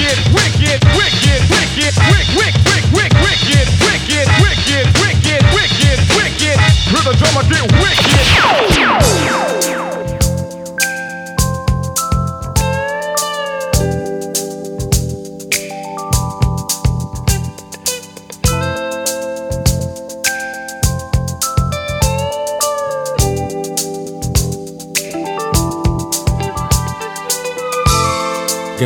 wicked, wicked, wicked, wicked, wick, wick, wick, wick, wicked, wicked, wicked, wicked, wicked, wicked. Hear the wicked.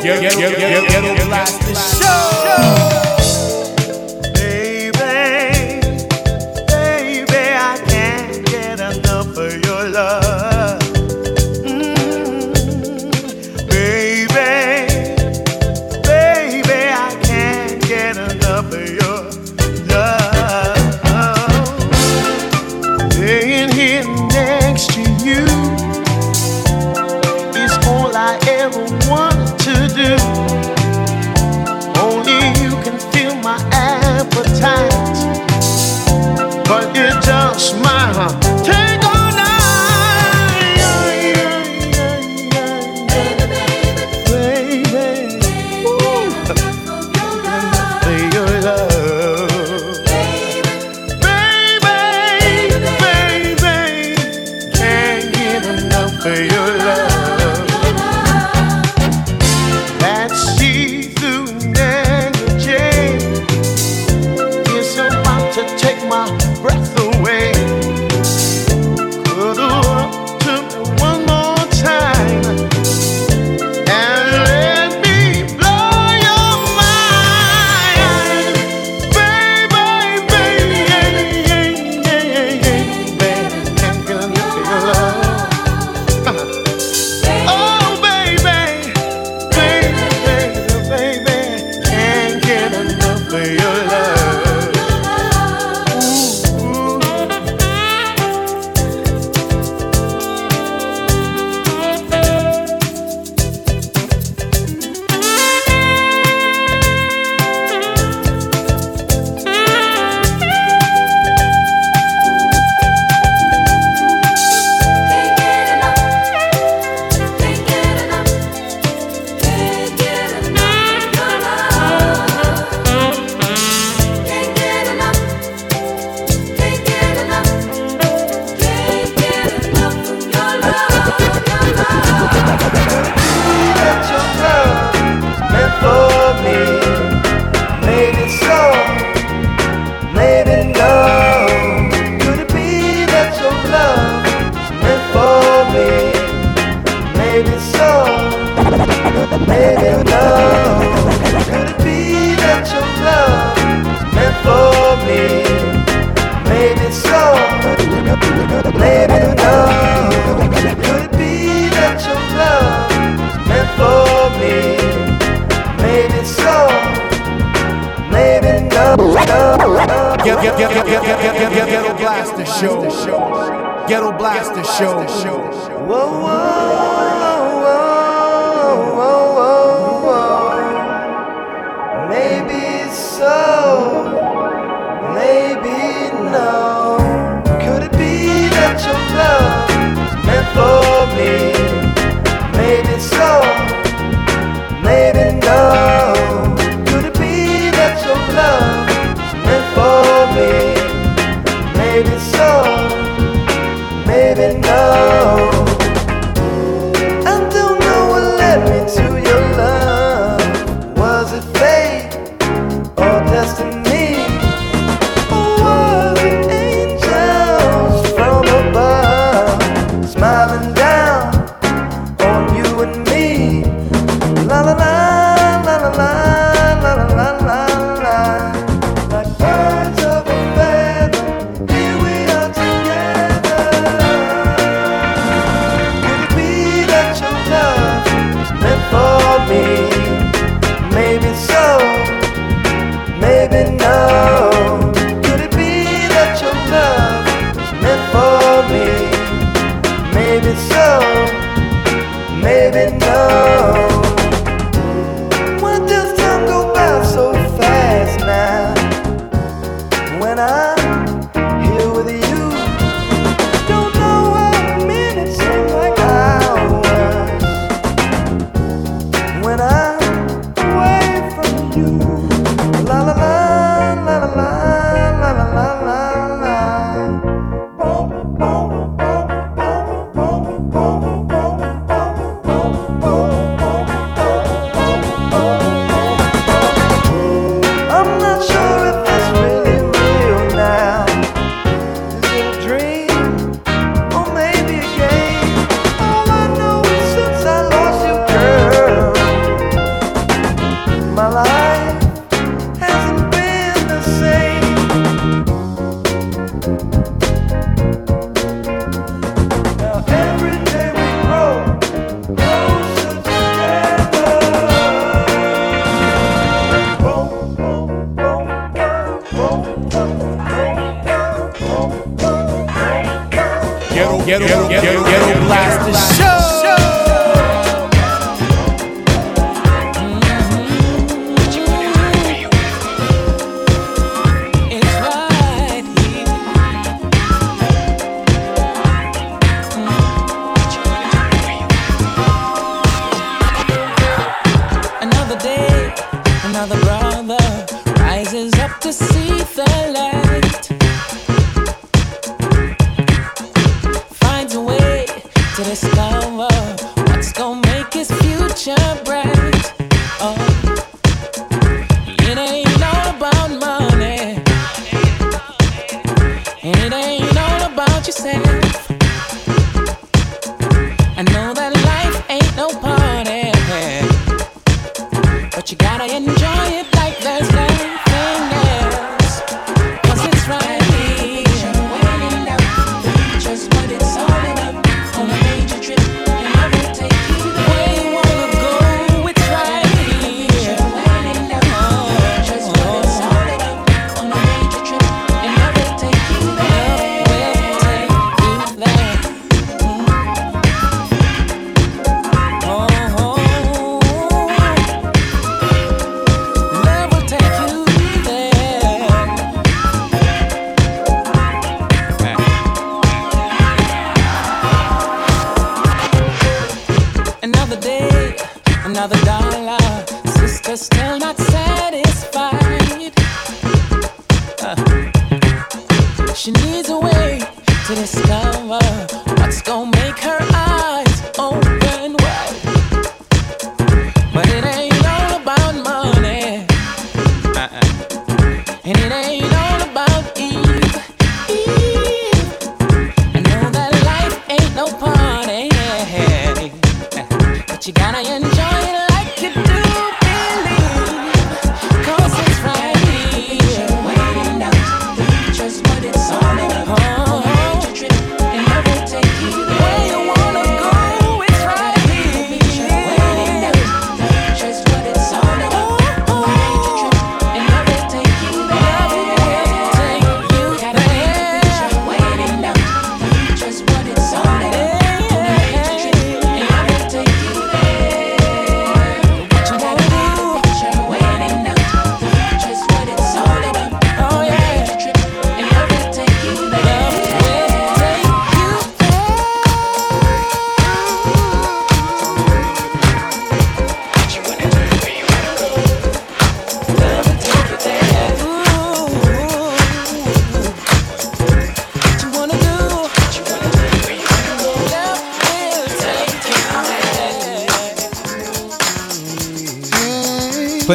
Ghetto, ghetto, ghetto,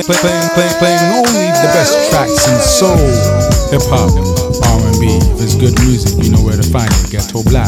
play, play, playing, playing, playing only the best tracks in soul, hip hop, R&B. If it's good music, you know where to find it. Ghetto Blaster,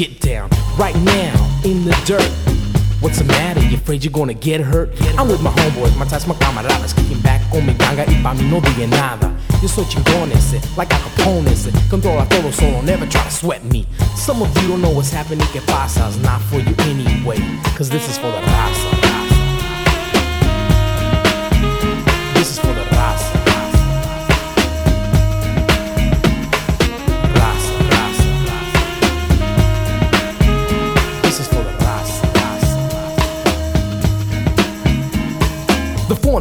get down. Right now, in the dirt. What's the matter? You afraid you're gonna get hurt? I'm with my homeboys, my ties, my camaradas. Kicking back con mi ganga y pa' mí no diga nada. Yo soy chingón ese, like Al Capone ese. Controla todo solo, never try to sweat me. Some of you don't know what's happening, que pasa? It's not for you anyway. Cause this is for the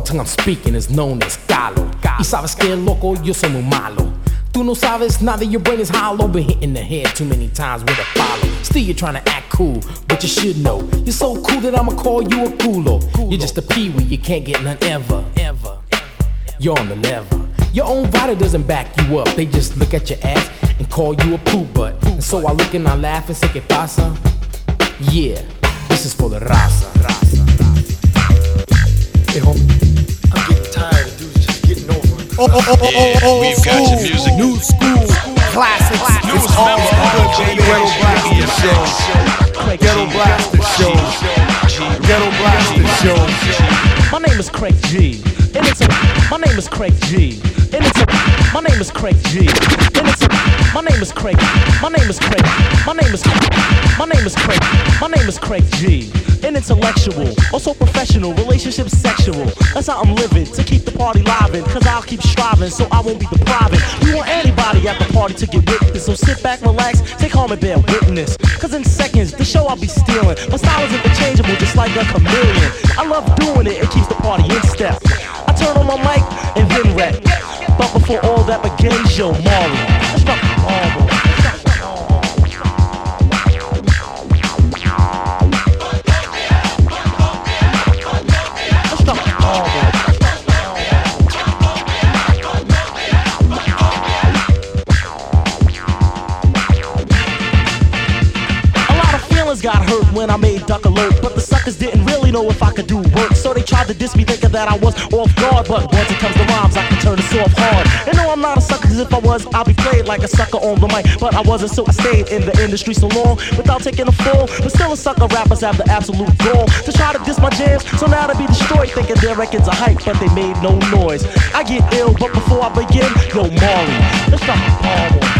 tongue I'm speaking is known as Galo. Y sabes que loco, yo soy muy malo. Tú no sabes now that your brain is hollow. Been hitting the head too many times with a follow. Still, you're trying to act cool, but you should know. You're so cool that I'ma call you a culo. You're just a peewee, you can't get none ever. Ever. You're on the level. Your own body doesn't back you up. They just look at your ass and call you a poop butt. And so I look and I laugh and say, ¿Qué pasa? Yeah, this is for the raza. raza, raza. Hey, homie, oh, oh, oh, old school, new school, classics. It's all good, baby. Ghetto Blaster Show. Ghetto Blaster Show. Ghetto Blaster Show. My name is Craig G. And it's a my name is Craig G. It's a my name is Craig G. It's a my name is Craig. My name is Craig. My name is Craig, my name is Craig. My name is Craig G. And intellectual, also professional, relationship sexual. That's how I'm living to keep the party livin'. Cause I'll keep striving so I won't be depriving. We want anybody at the party to get with this. So sit back, relax, take home and bear witness. Cause in seconds, the show I'll be stealing. My style is interchangeable, just like a chameleon. I love doing it, it keeps the party in step. I turn on my mic and then rap. But before all that begins, yo, Marley. Lot of feelings got hurt when I made Duck Alert, the suckers didn't really know if I could do work. So they tried to diss me thinking that I was off guard, but once it comes to rhymes, I can turn this off hard. And no, I'm not a sucker, cause if I was, I'd be played like a sucker on the mic. But I wasn't, so I stayed in the industry so long without taking a fall. But still a sucker, rappers have the absolute goal to try to diss my jams. So now to be destroyed, thinking their records are hype, but they made no noise. I get ill, but before I begin, yo, Marley, let's. Let's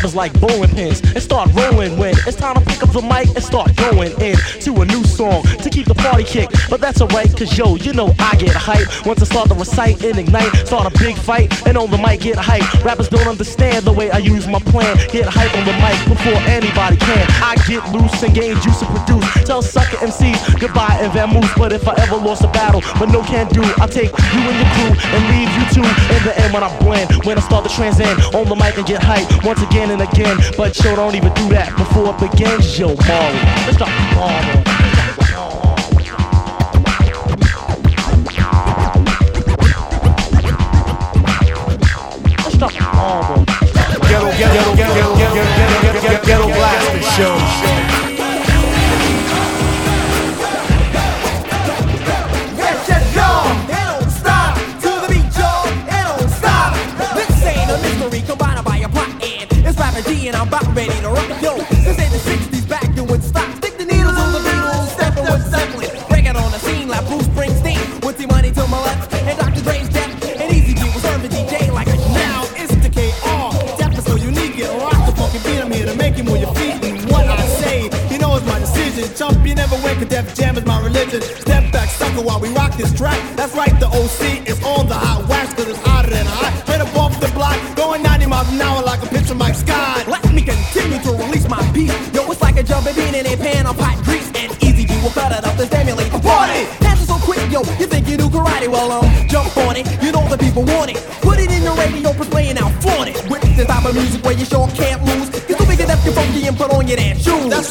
rappers like bowling pins and start rolling when it's time to pick up the mic and start going in to a new song to keep the party kick. But that's alright, cause yo, you know I get hype. Once I start to recite and ignite, start a big fight, and on the mic get hype. Rappers don't understand the way I use my plan. Get hype on the mic before anybody can. I get loose and gain juice to produce. Tell sucker MCs goodbye and vamoose. But if I ever lost a battle, but no can do, I take you and your crew and leave you two in the end when I blend. When I start to transcend on the mic and get hype once again and again. But yo, don't even do that before it begins. Yo, Marley. Let's. Let's ready to rock. Yo, this ain't the 60s back doing stop. Stick the needles on the Beatles, step up, settling. Break it on the scene like Bruce Springsteen. With the money to my left and Dr. Dre's death. And Easy G was serving DJ like a now. It's the KR. Death is so unique. It rock the fucking beat. I'm here to make you move your feet. And what I say, you know it's my decision. Chump, you never win, cause Def Jam is my religion. Step back, sucker, while we rock this track. That's right, the OC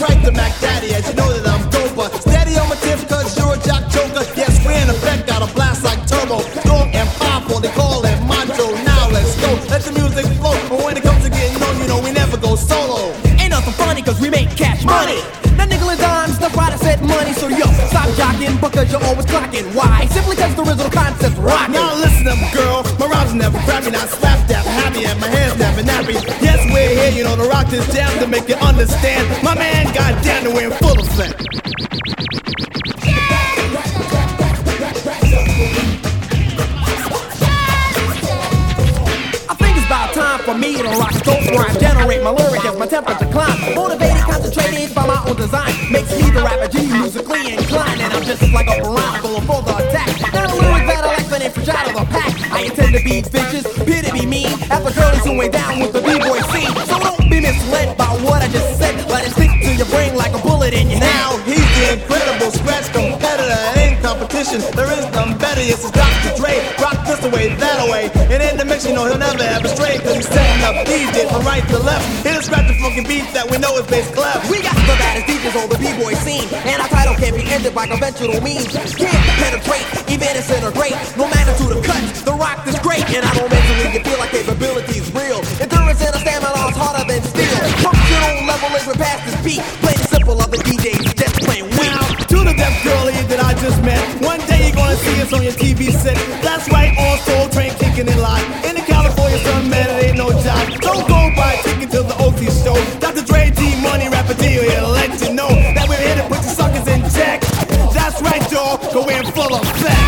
right, the Mac Daddy, as you know that I'm doper. Steady on my tips, cause you're a jock joker. Yes, we're in effect, got a blast like turbo. Strong and powerful, they call it macho. Now let's go, let the music flow. But when it comes to getting on, you know we never go solo. Ain't nothing funny cause we make cash money. That nickel and dimes, the Friday said money. So yo, stop jocking because you're always clocking. Why? Simply cause the original concept's rocking. Now listen up, girl. My rhymes never crappy, not slap that happy, and my hands never nappy. Rock this jam to make you understand. My man, goddamn, we're in full effect. I think it's about time for me to rock dope rhyme. Generate my lyric as my temperature climbs. Motivated, concentrated by my own design. Makes me the rapper G musically inclined. And I'm just like a piranha going for the attack. Now the lyrics that I like they fresh out of the pack. I intend to be vicious, here to be mean. After girlies who went down with competition, there is none better. this is Dr. Dre. Rock this away, that away. And in the mix, you know he'll never have a stray. Cause he's setting up DJs from right to left. He'll scratch the fucking beat that we know is bass clef. We got the baddest DJs on the b-boy scene, and our title can't be ended by conventional means. Can't penetrate, even disintegrate. No magnitude the cuts, the rock is great, and I don't mentally you feel like capability is real. Endurance and a stamina is harder than steel. Functional level is we're past this beat. Plain simple, other DJs just plain weak. Now, to the deaf girlie that I just met, one day you're gonna see us on your TV set. That's right, on Soul Train kicking in live. In the California sun, man, it ain't no job. Don't go by a ticket to the OT show. Dr. Dre, T Money, Rapper Dio here to let you know that we're here to put you suckers in check. That's right, y'all, go in full effect.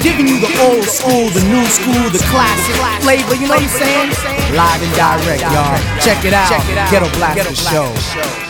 Giving you the old school, the new school, the classic flavor, you know what I'm saying? Live and direct, y'all. Check it out. Ghetto Blaster Show.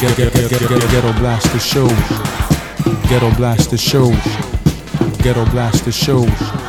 Ghetto, ghetto, ghetto, ghetto, ghetto, ghetto Blaster Show. Ghetto Blaster Show. Ghetto Blaster Show.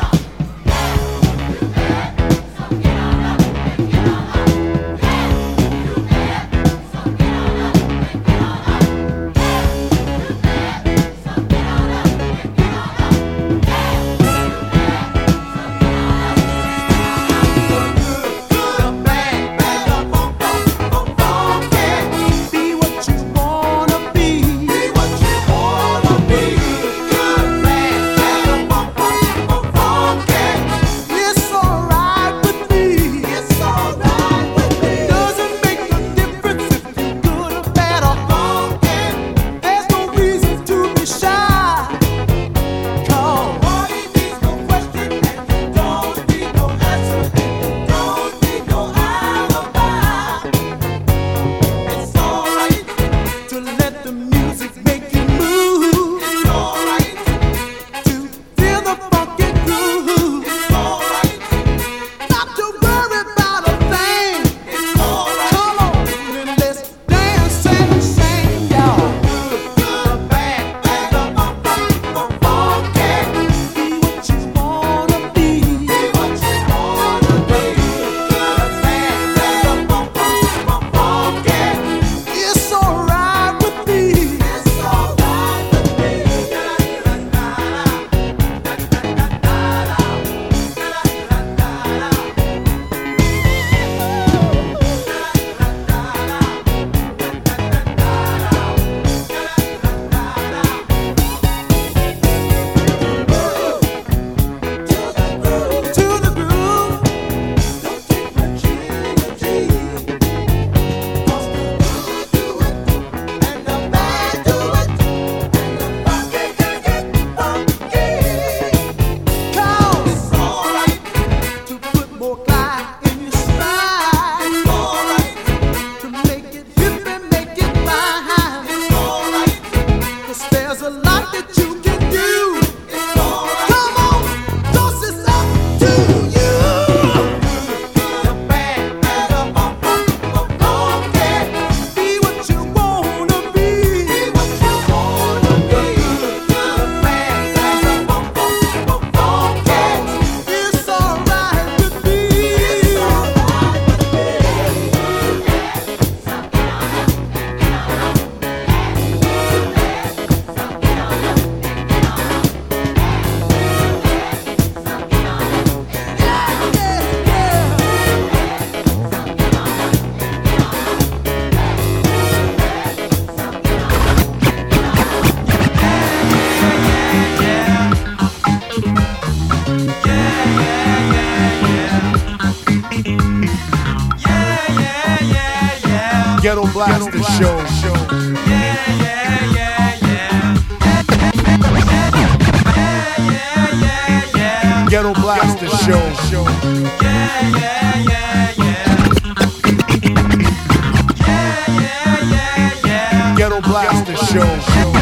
Blaster Show. Yeah, yeah, yeah, yeah. Ghetto Blaster Show. Yeah, yeah, yeah, yeah. Ghetto Blaster Show.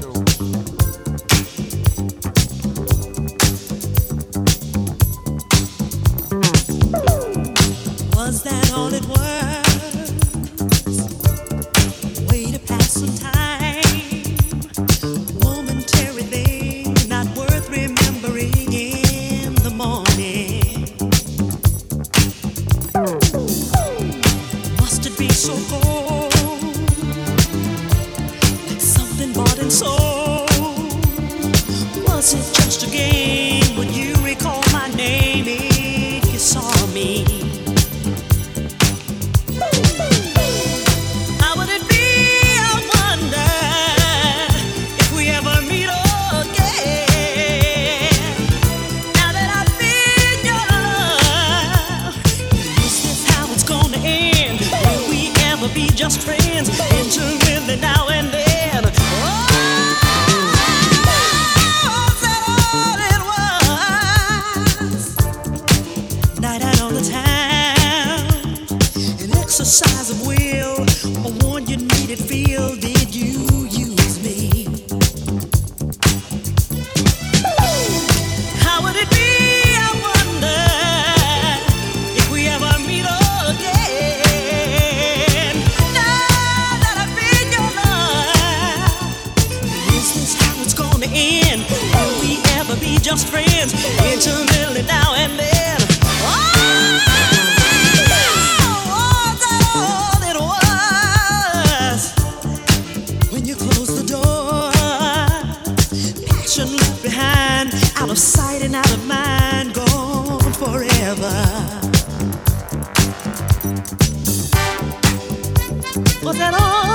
forever. Was that all?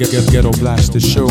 Get, get, ghetto blast the show.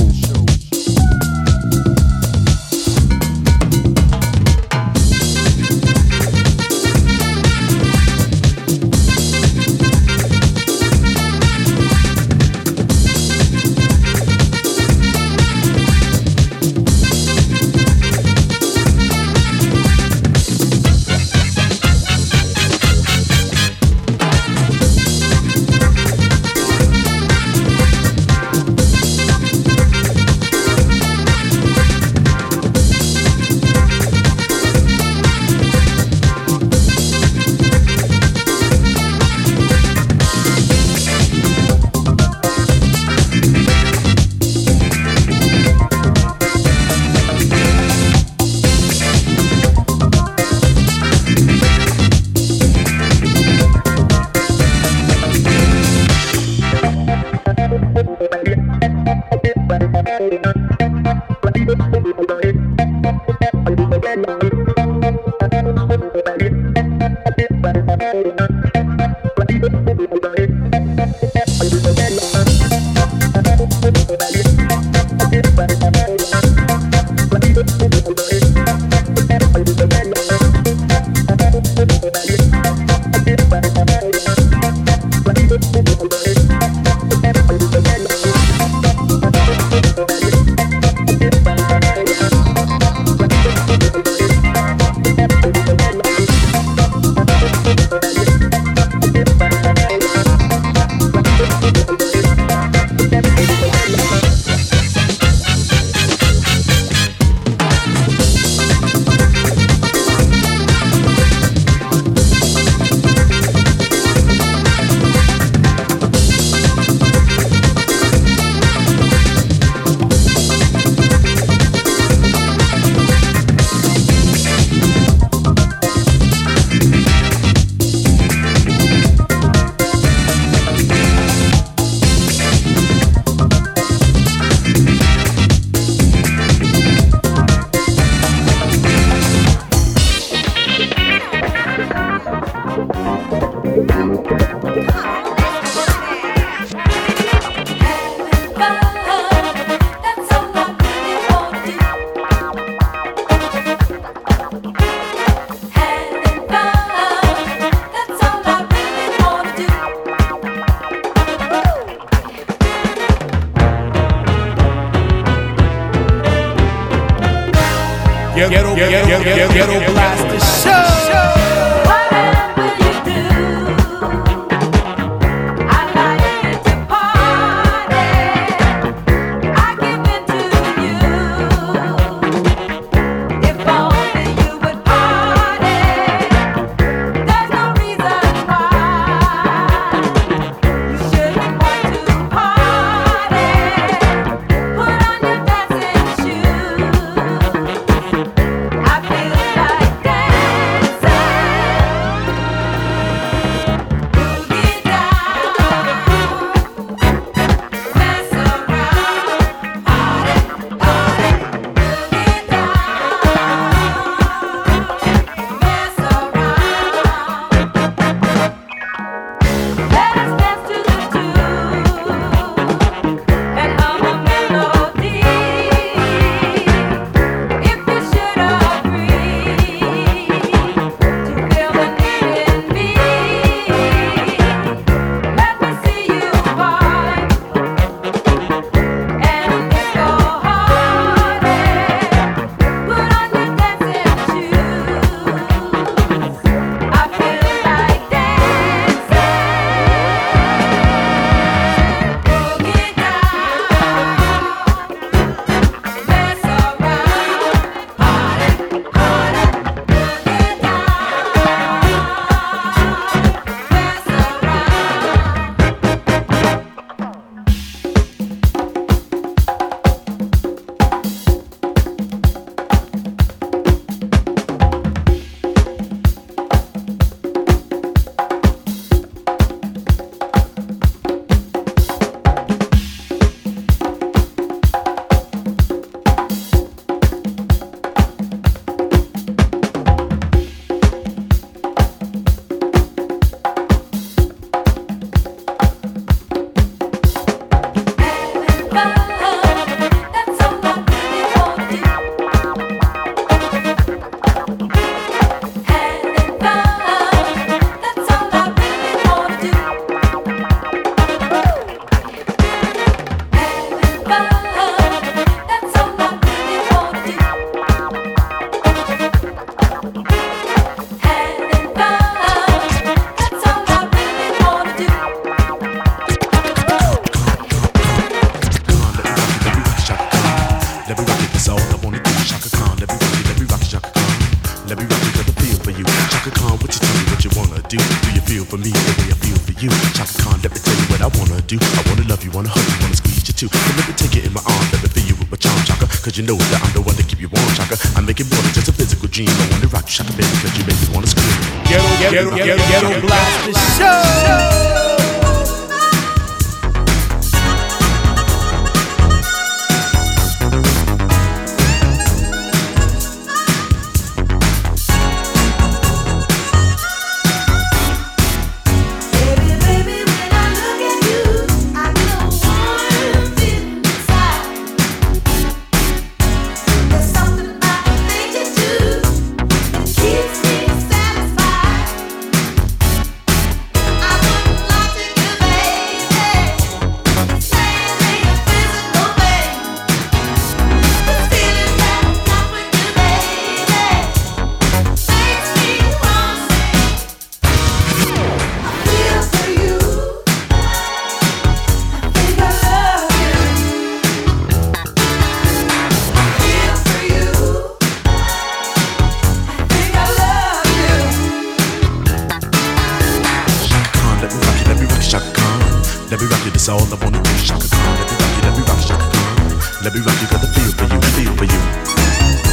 That's all I wanna do. Chaka Khan, let me rock you, let me rock Chaka Khan. Let me rock you, got the feel for you, feel for you.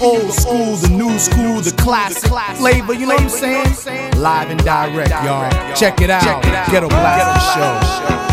Old school, the new school, the classic flavor. You know what I'm saying? Live and direct, y'all. Check it out. Ghetto Blaster Show.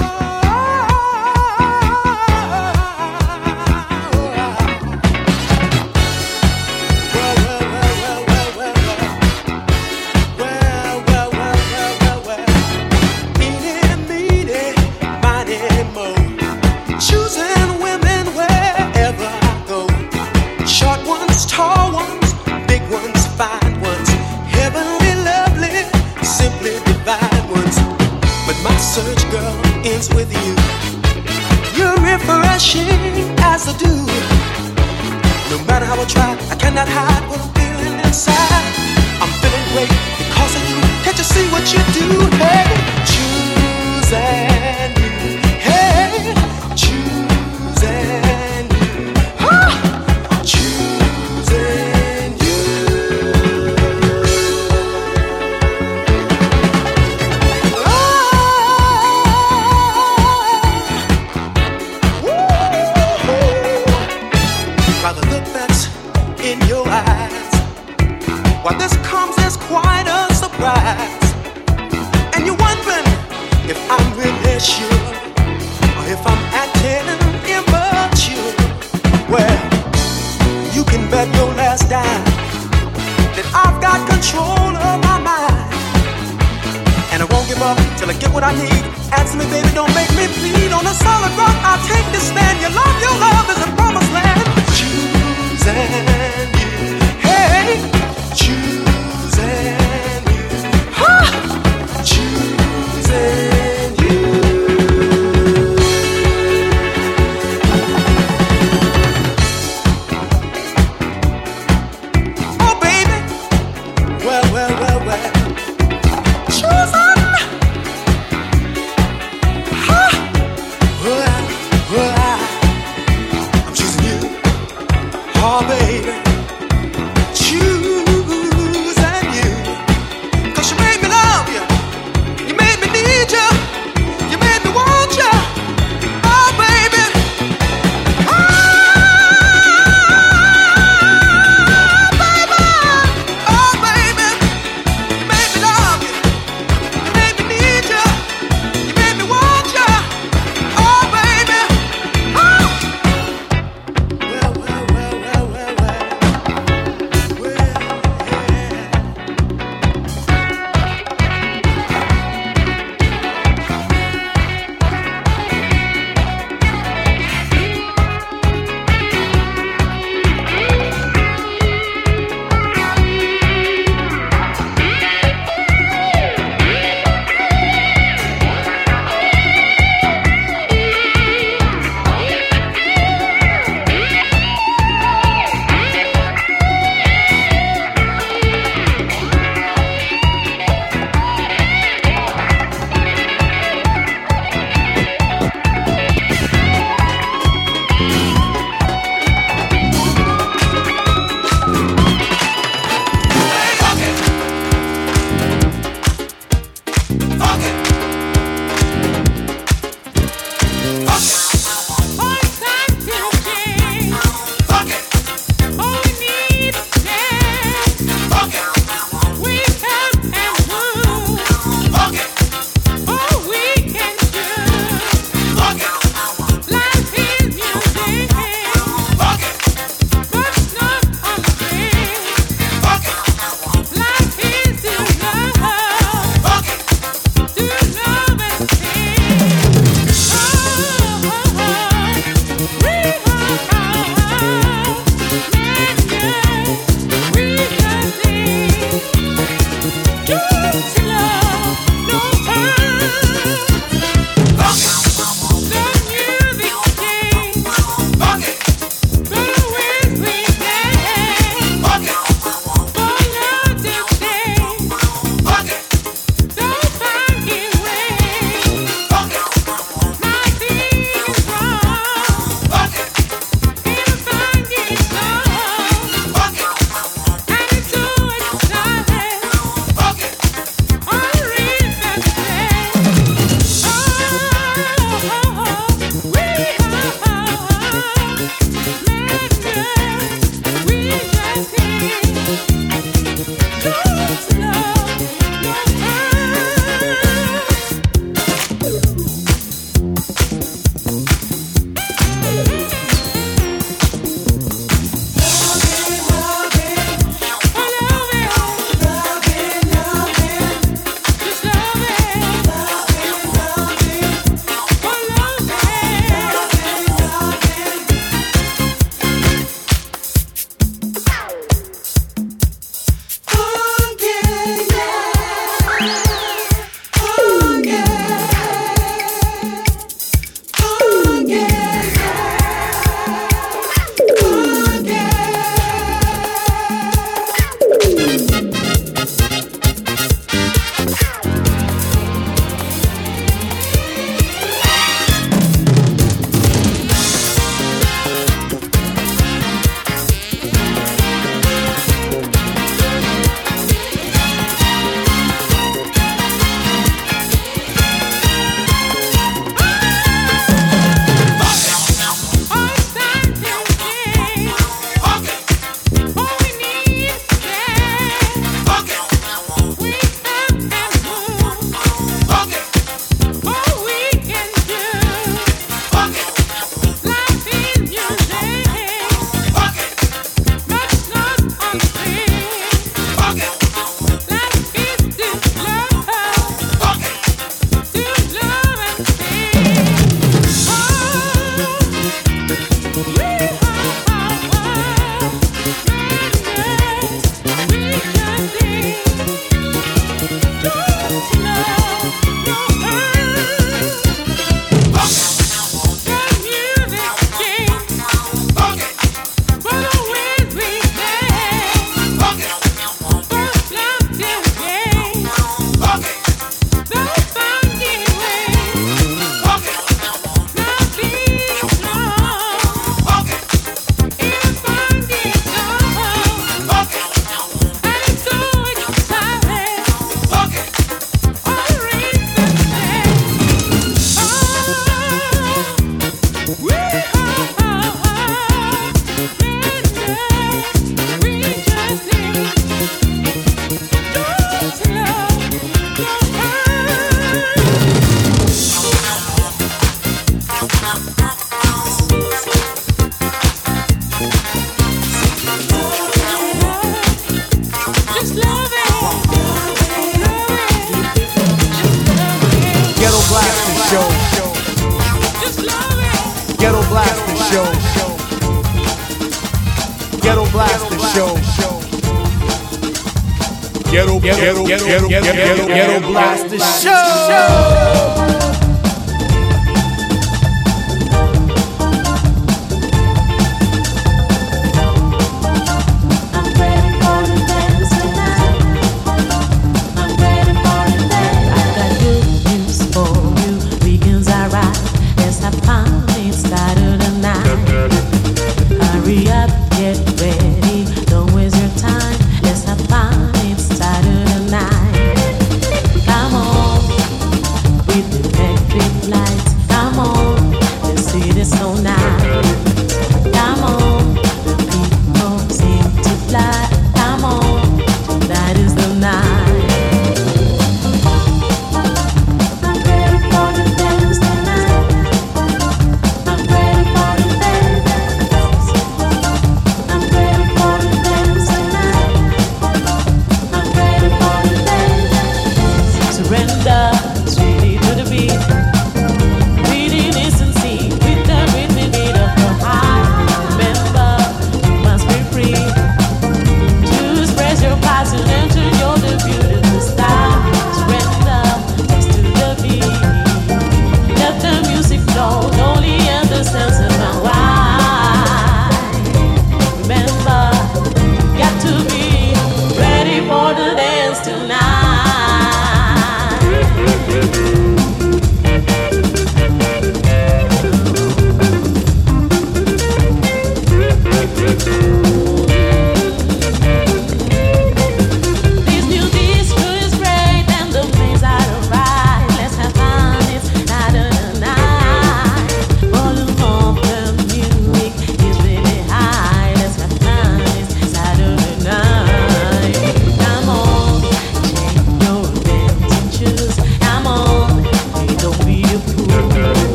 Ghetto, ghetto, ghetto, ghetto, ghetto, ghetto, ghetto blast the show. show.